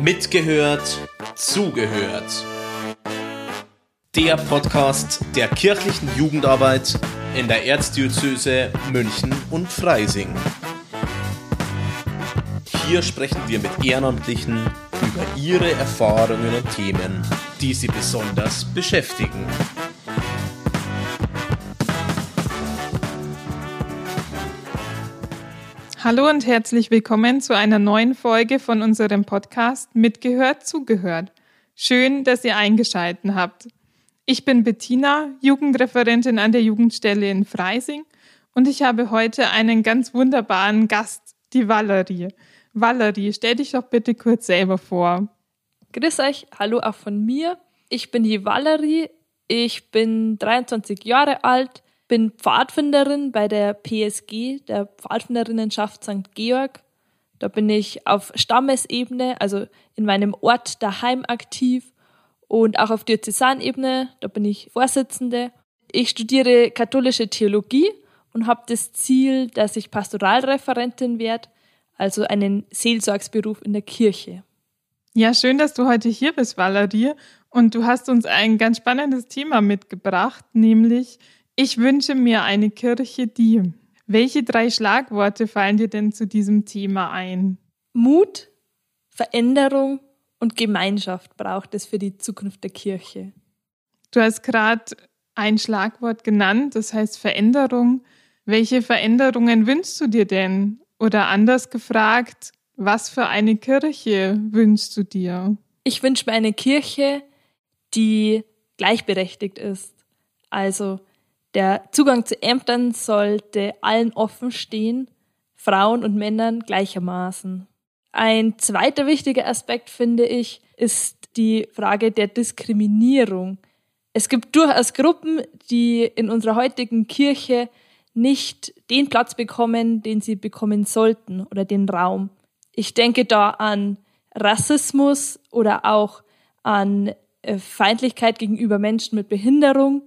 Mitgehört, zugehört. Der Podcast der kirchlichen Jugendarbeit in der Erzdiözese München und Freising. Hier sprechen wir mit Ehrenamtlichen über ihre Erfahrungen und Themen, die sie besonders beschäftigen. Hallo und herzlich willkommen zu einer neuen Folge von unserem Podcast Mitgehört, zugehört. Schön, dass ihr eingeschalten habt. Ich bin Bettina, Jugendreferentin an der Jugendstelle in Freising und ich habe heute einen ganz wunderbaren Gast, die Valerie. Valerie, stell dich doch bitte kurz selber vor. Grüß euch, hallo auch von mir. Ich bin die Valerie, ich bin 23 Jahre alt, bin Pfadfinderin bei der PSG, der Pfadfinderinnenschaft St. Georg. Da bin ich auf Stammesebene, also in meinem Ort daheim aktiv und auch auf Diözesanebene, da bin ich Vorsitzende. Ich studiere katholische Theologie und habe das Ziel, dass ich Pastoralreferentin werde, also einen Seelsorgsberuf in der Kirche. Ja, schön, dass du heute hier bist, Valerie. Und du hast uns ein ganz spannendes Thema mitgebracht, nämlich ich wünsche mir eine Kirche, die. Welche drei Schlagworte fallen dir denn zu diesem Thema ein? Mut, Veränderung und Gemeinschaft braucht es für die Zukunft der Kirche. Du hast gerade ein Schlagwort genannt, das heißt Veränderung. Welche Veränderungen wünschst du dir denn? Oder anders gefragt, was für eine Kirche wünschst du dir? Ich wünsche mir eine Kirche, die gleichberechtigt ist. Also der Zugang zu Ämtern sollte allen offen stehen, Frauen und Männern gleichermaßen. Ein zweiter wichtiger Aspekt, finde ich, ist die Frage der Diskriminierung. Es gibt durchaus Gruppen, die in unserer heutigen Kirche nicht den Platz bekommen, den sie bekommen sollten oder den Raum. Ich denke da an Rassismus oder auch an äh, Feindlichkeit gegenüber Menschen mit Behinderung,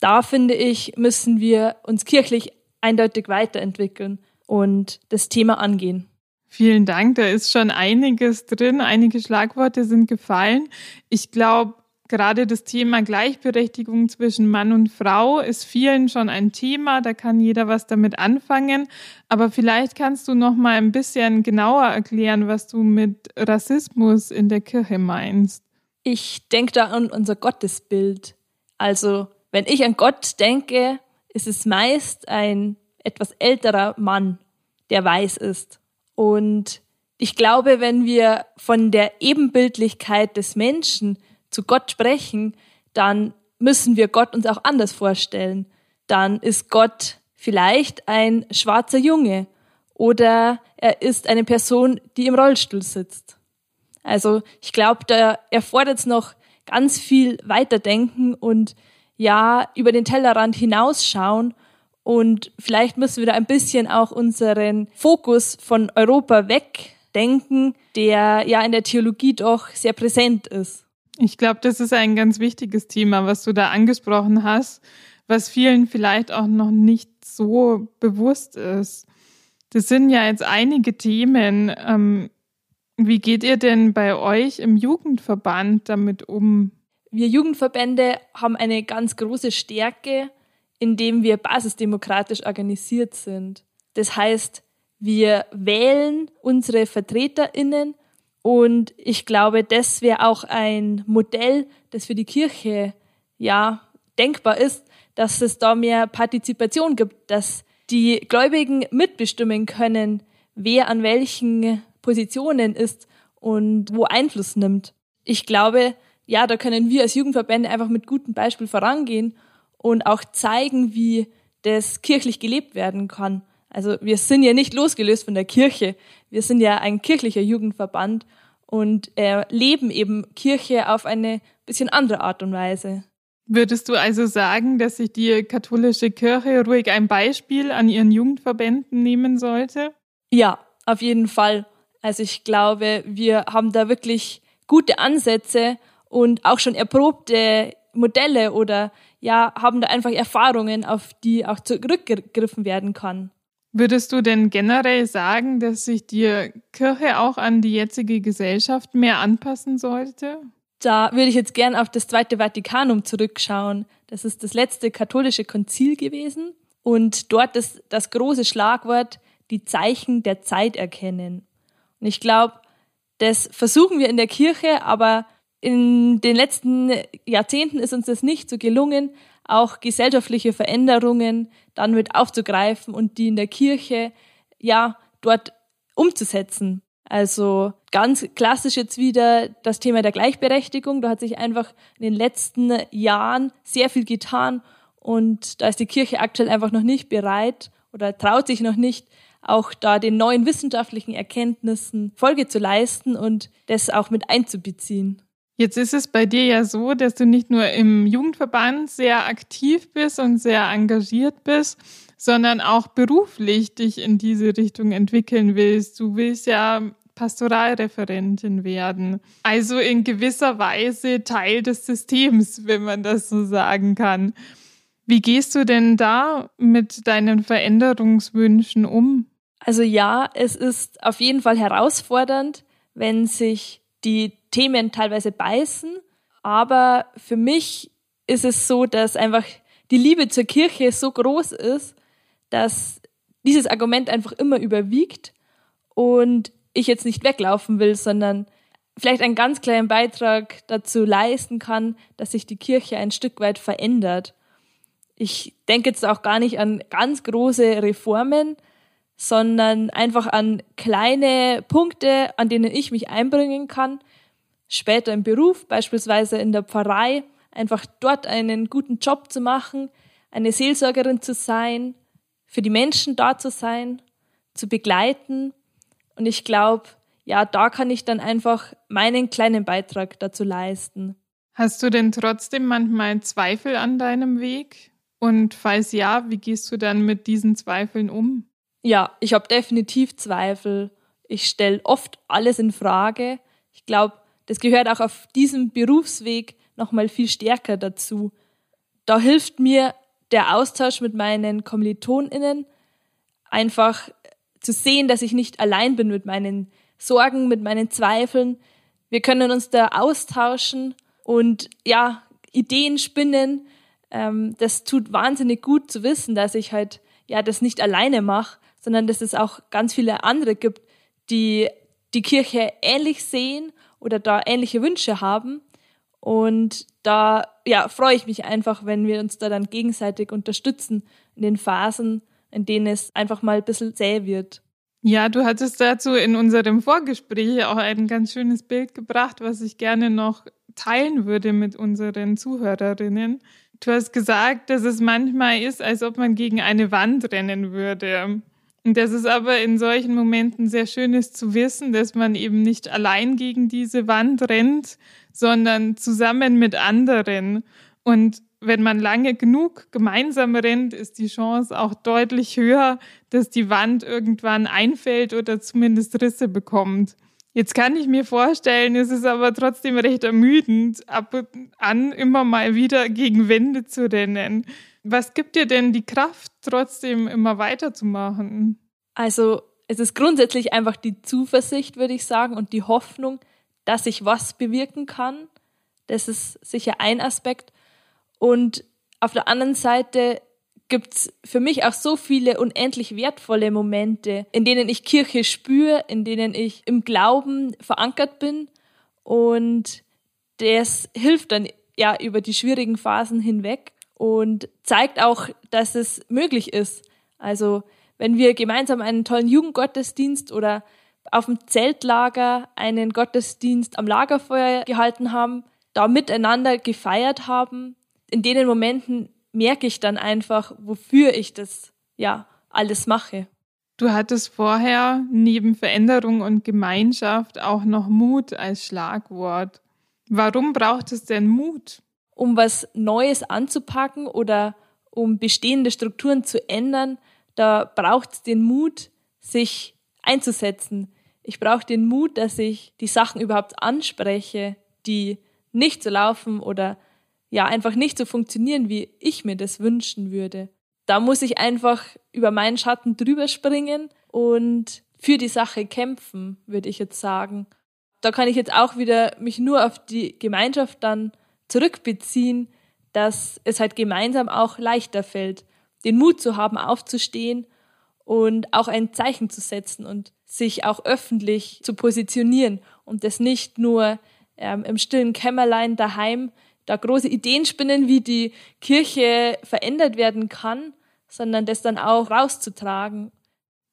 da finde ich, müssen wir uns kirchlich eindeutig weiterentwickeln und das Thema angehen. Vielen Dank, da ist schon einiges drin, einige Schlagworte sind gefallen. Ich glaube, gerade das Thema Gleichberechtigung zwischen Mann und Frau ist vielen schon ein Thema, da kann jeder was damit anfangen, aber vielleicht kannst du noch mal ein bisschen genauer erklären, was du mit Rassismus in der Kirche meinst. Ich denke da an unser Gottesbild. Also wenn ich an Gott denke, ist es meist ein etwas älterer Mann, der weiß ist. Und ich glaube, wenn wir von der Ebenbildlichkeit des Menschen zu Gott sprechen, dann müssen wir Gott uns auch anders vorstellen. Dann ist Gott vielleicht ein schwarzer Junge oder er ist eine Person, die im Rollstuhl sitzt. Also ich glaube, da erfordert es noch ganz viel Weiterdenken und ja über den Tellerrand hinausschauen und vielleicht müssen wir da ein bisschen auch unseren Fokus von Europa wegdenken, der ja in der Theologie doch sehr präsent ist. Ich glaube, das ist ein ganz wichtiges Thema, was du da angesprochen hast, was vielen vielleicht auch noch nicht so bewusst ist. Das sind ja jetzt einige Themen. Ähm, wie geht ihr denn bei euch im Jugendverband damit um? Wir Jugendverbände haben eine ganz große Stärke, indem wir basisdemokratisch organisiert sind. Das heißt, wir wählen unsere VertreterInnen und ich glaube, das wäre auch ein Modell, das für die Kirche ja denkbar ist, dass es da mehr Partizipation gibt, dass die Gläubigen mitbestimmen können, wer an welchen Positionen ist und wo Einfluss nimmt. Ich glaube, ja, da können wir als Jugendverbände einfach mit gutem Beispiel vorangehen und auch zeigen, wie das kirchlich gelebt werden kann. Also wir sind ja nicht losgelöst von der Kirche. Wir sind ja ein kirchlicher Jugendverband und äh, leben eben Kirche auf eine bisschen andere Art und Weise. Würdest du also sagen, dass sich die katholische Kirche ruhig ein Beispiel an ihren Jugendverbänden nehmen sollte? Ja, auf jeden Fall. Also ich glaube, wir haben da wirklich gute Ansätze und auch schon erprobte Modelle oder ja, haben da einfach Erfahrungen, auf die auch zurückgegriffen werden kann. Würdest du denn generell sagen, dass sich die Kirche auch an die jetzige Gesellschaft mehr anpassen sollte? Da würde ich jetzt gern auf das Zweite Vatikanum zurückschauen. Das ist das letzte katholische Konzil gewesen. Und dort ist das große Schlagwort die Zeichen der Zeit erkennen. Und ich glaube, das versuchen wir in der Kirche, aber in den letzten Jahrzehnten ist uns das nicht so gelungen, auch gesellschaftliche Veränderungen dann mit aufzugreifen und die in der Kirche ja dort umzusetzen. Also ganz klassisch jetzt wieder das Thema der Gleichberechtigung. Da hat sich einfach in den letzten Jahren sehr viel getan und da ist die Kirche aktuell einfach noch nicht bereit oder traut sich noch nicht, auch da den neuen wissenschaftlichen Erkenntnissen Folge zu leisten und das auch mit einzubeziehen. Jetzt ist es bei dir ja so, dass du nicht nur im Jugendverband sehr aktiv bist und sehr engagiert bist, sondern auch beruflich dich in diese Richtung entwickeln willst. Du willst ja Pastoralreferentin werden. Also in gewisser Weise Teil des Systems, wenn man das so sagen kann. Wie gehst du denn da mit deinen Veränderungswünschen um? Also ja, es ist auf jeden Fall herausfordernd, wenn sich die Themen teilweise beißen. Aber für mich ist es so, dass einfach die Liebe zur Kirche so groß ist, dass dieses Argument einfach immer überwiegt und ich jetzt nicht weglaufen will, sondern vielleicht einen ganz kleinen Beitrag dazu leisten kann, dass sich die Kirche ein Stück weit verändert. Ich denke jetzt auch gar nicht an ganz große Reformen, sondern einfach an kleine Punkte, an denen ich mich einbringen kann. Später im Beruf, beispielsweise in der Pfarrei, einfach dort einen guten Job zu machen, eine Seelsorgerin zu sein, für die Menschen da zu sein, zu begleiten und ich glaube, ja, da kann ich dann einfach meinen kleinen Beitrag dazu leisten. Hast du denn trotzdem manchmal Zweifel an deinem Weg? Und falls ja, wie gehst du dann mit diesen Zweifeln um? Ja, ich habe definitiv Zweifel. Ich stelle oft alles in Frage. Ich glaube, das gehört auch auf diesem Berufsweg nochmal viel stärker dazu. Da hilft mir der Austausch mit meinen KommilitonInnen, einfach zu sehen, dass ich nicht allein bin mit meinen Sorgen, mit meinen Zweifeln. Wir können uns da austauschen und ja, Ideen spinnen. Ähm, das tut wahnsinnig gut zu wissen, dass ich halt ja das nicht alleine mache, sondern dass es auch ganz viele andere gibt, die die Kirche ähnlich sehen oder da ähnliche Wünsche haben. Und da ja, freue ich mich einfach, wenn wir uns da dann gegenseitig unterstützen in den Phasen, in denen es einfach mal ein bisschen zäh wird. Ja, du hattest dazu in unserem Vorgespräch auch ein ganz schönes Bild gebracht, was ich gerne noch teilen würde mit unseren Zuhörerinnen. Du hast gesagt, dass es manchmal ist, als ob man gegen eine Wand rennen würde. Und dass es aber in solchen Momenten sehr schön ist zu wissen, dass man eben nicht allein gegen diese Wand rennt, sondern zusammen mit anderen. Und wenn man lange genug gemeinsam rennt, ist die Chance auch deutlich höher, dass die Wand irgendwann einfällt oder zumindest Risse bekommt. Jetzt kann ich mir vorstellen, es ist aber trotzdem recht ermüdend, ab und an immer mal wieder gegen Wände zu rennen. Was gibt dir denn die Kraft, trotzdem immer weiterzumachen? Also es ist grundsätzlich einfach die Zuversicht, würde ich sagen, und die Hoffnung, dass ich was bewirken kann. Das ist sicher ein Aspekt. Und auf der anderen Seite gibt's für mich auch so viele unendlich wertvolle Momente, in denen ich Kirche spüre, in denen ich im Glauben verankert bin und das hilft dann ja über die schwierigen Phasen hinweg und zeigt auch, dass es möglich ist. Also wenn wir gemeinsam einen tollen Jugendgottesdienst oder auf dem Zeltlager einen Gottesdienst am Lagerfeuer gehalten haben, da miteinander gefeiert haben, in den Momenten merke ich dann einfach, wofür ich das ja alles mache. Du hattest vorher neben Veränderung und Gemeinschaft auch noch Mut als Schlagwort. Warum braucht es denn Mut? Um was Neues anzupacken oder um bestehende Strukturen zu ändern, da braucht es den Mut, sich einzusetzen. Ich brauche den Mut, dass ich die Sachen überhaupt anspreche, die nicht so laufen oder ja einfach nicht so funktionieren, wie ich mir das wünschen würde. da muss ich einfach über meinen Schatten drüber springen und für die Sache kämpfen, würde ich jetzt sagen. Da kann ich jetzt auch wieder mich nur auf die Gemeinschaft dann zurückbeziehen, dass es halt gemeinsam auch leichter fällt, den Mut zu haben, aufzustehen und auch ein Zeichen zu setzen und sich auch öffentlich zu positionieren und das nicht nur ähm, im stillen Kämmerlein daheim da große Ideen spinnen, wie die Kirche verändert werden kann, sondern das dann auch rauszutragen.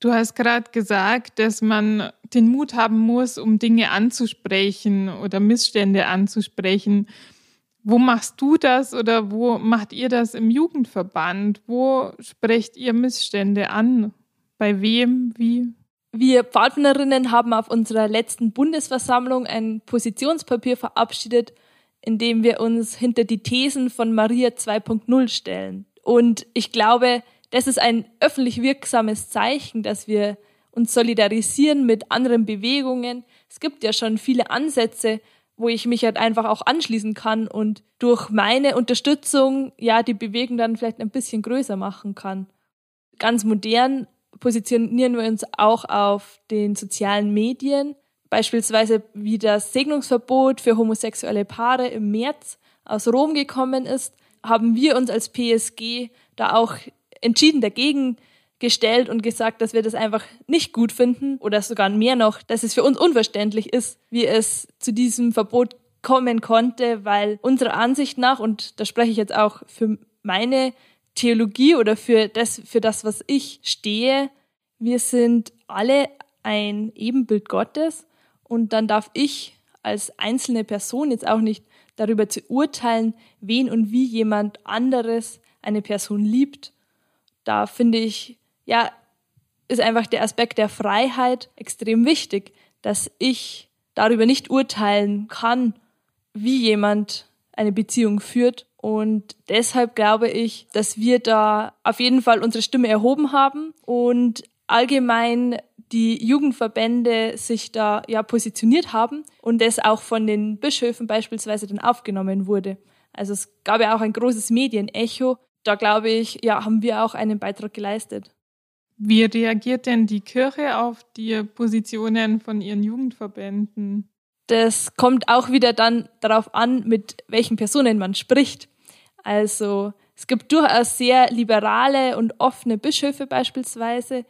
Du hast gerade gesagt, dass man den Mut haben muss, um Dinge anzusprechen oder Missstände anzusprechen. Wo machst du das oder wo macht ihr das im Jugendverband? Wo sprecht ihr Missstände an? Bei wem? Wie? Wir Pfadfinderinnen haben auf unserer letzten Bundesversammlung ein Positionspapier verabschiedet, in dem wir uns hinter die Thesen von Maria 2.0 stellen. Und ich glaube, das ist ein öffentlich wirksames Zeichen, dass wir uns solidarisieren mit anderen Bewegungen. Es gibt ja schon viele Ansätze, wo ich mich halt einfach auch anschließen kann und durch meine Unterstützung ja die Bewegung dann vielleicht ein bisschen größer machen kann. Ganz modern positionieren wir uns auch auf den sozialen Medien, beispielsweise wie das Segnungsverbot für homosexuelle Paare im März aus Rom gekommen ist, haben wir uns als PSG da auch entschieden dagegen gestellt und gesagt, dass wir das einfach nicht gut finden oder sogar mehr noch, dass es für uns unverständlich ist, wie es zu diesem Verbot kommen konnte, weil unserer Ansicht nach, und da spreche ich jetzt auch für meine Theologie oder für das, für das, was ich stehe, wir sind alle ein Ebenbild Gottes und dann darf ich als einzelne Person jetzt auch nicht darüber zu urteilen, wen und wie jemand anderes eine Person liebt. Da finde ich, ja, ist einfach der Aspekt der Freiheit extrem wichtig, dass ich darüber nicht urteilen kann, wie jemand eine Beziehung führt und deshalb glaube ich, dass wir da auf jeden Fall unsere Stimme erhoben haben und allgemein die Jugendverbände sich da ja positioniert haben und es auch von den Bischöfen beispielsweise dann aufgenommen wurde. Also es gab ja auch ein großes Medienecho. Da glaube ich, ja, haben wir auch einen Beitrag geleistet. Wie reagiert denn die Kirche auf die Positionen von ihren Jugendverbänden? das kommt auch wieder dann darauf an, mit welchen Personen man spricht. Also es gibt durchaus sehr liberale und offene Bischöfe beispielsweise,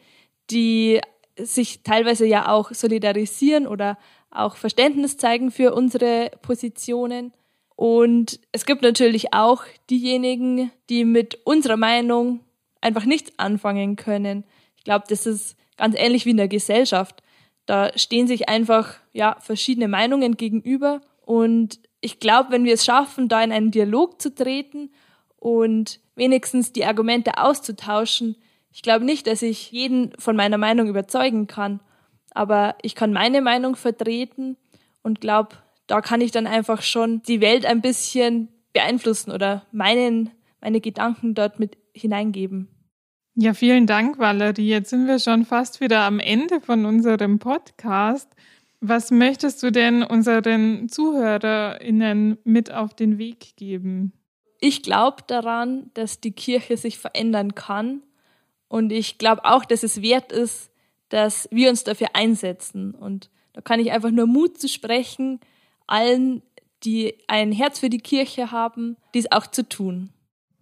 die sich teilweise ja auch solidarisieren oder auch Verständnis zeigen für unsere Positionen. Und es gibt natürlich auch diejenigen, die mit unserer Meinung einfach nichts anfangen können. Ich glaube, das ist ganz ähnlich wie in der Gesellschaft. Da stehen sich einfach ja verschiedene Meinungen gegenüber und ich glaube, wenn wir es schaffen, da in einen Dialog zu treten und wenigstens die Argumente auszutauschen, ich glaube nicht, dass ich jeden von meiner Meinung überzeugen kann, aber ich kann meine Meinung vertreten und glaube, da kann ich dann einfach schon die Welt ein bisschen beeinflussen oder meinen, meine Gedanken dort mit hineingeben. Ja, vielen Dank, Valerie. Jetzt sind wir schon fast wieder am Ende von unserem Podcast. Was möchtest du denn unseren ZuhörerInnen mit auf den Weg geben? Ich glaube daran, dass die Kirche sich verändern kann. Und ich glaube auch, dass es wert ist, dass wir uns dafür einsetzen. Und da kann ich einfach nur Mut zu sprechen, allen, die ein Herz für die Kirche haben, dies auch zu tun.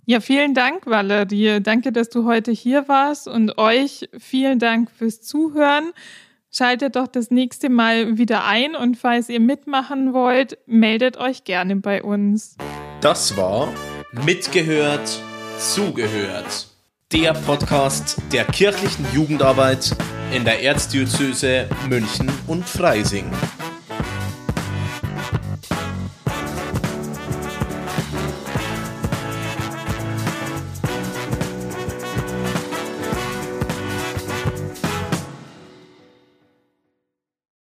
Ja, vielen Dank, Valerie. Danke, dass du heute hier warst und euch vielen Dank fürs Zuhören. Schaltet doch das nächste Mal wieder ein und falls ihr mitmachen wollt, meldet euch gerne bei uns. Das war Mitgehört, Zugehört. Der Podcast der kirchlichen Jugendarbeit in der Erzdiözese München und Freising.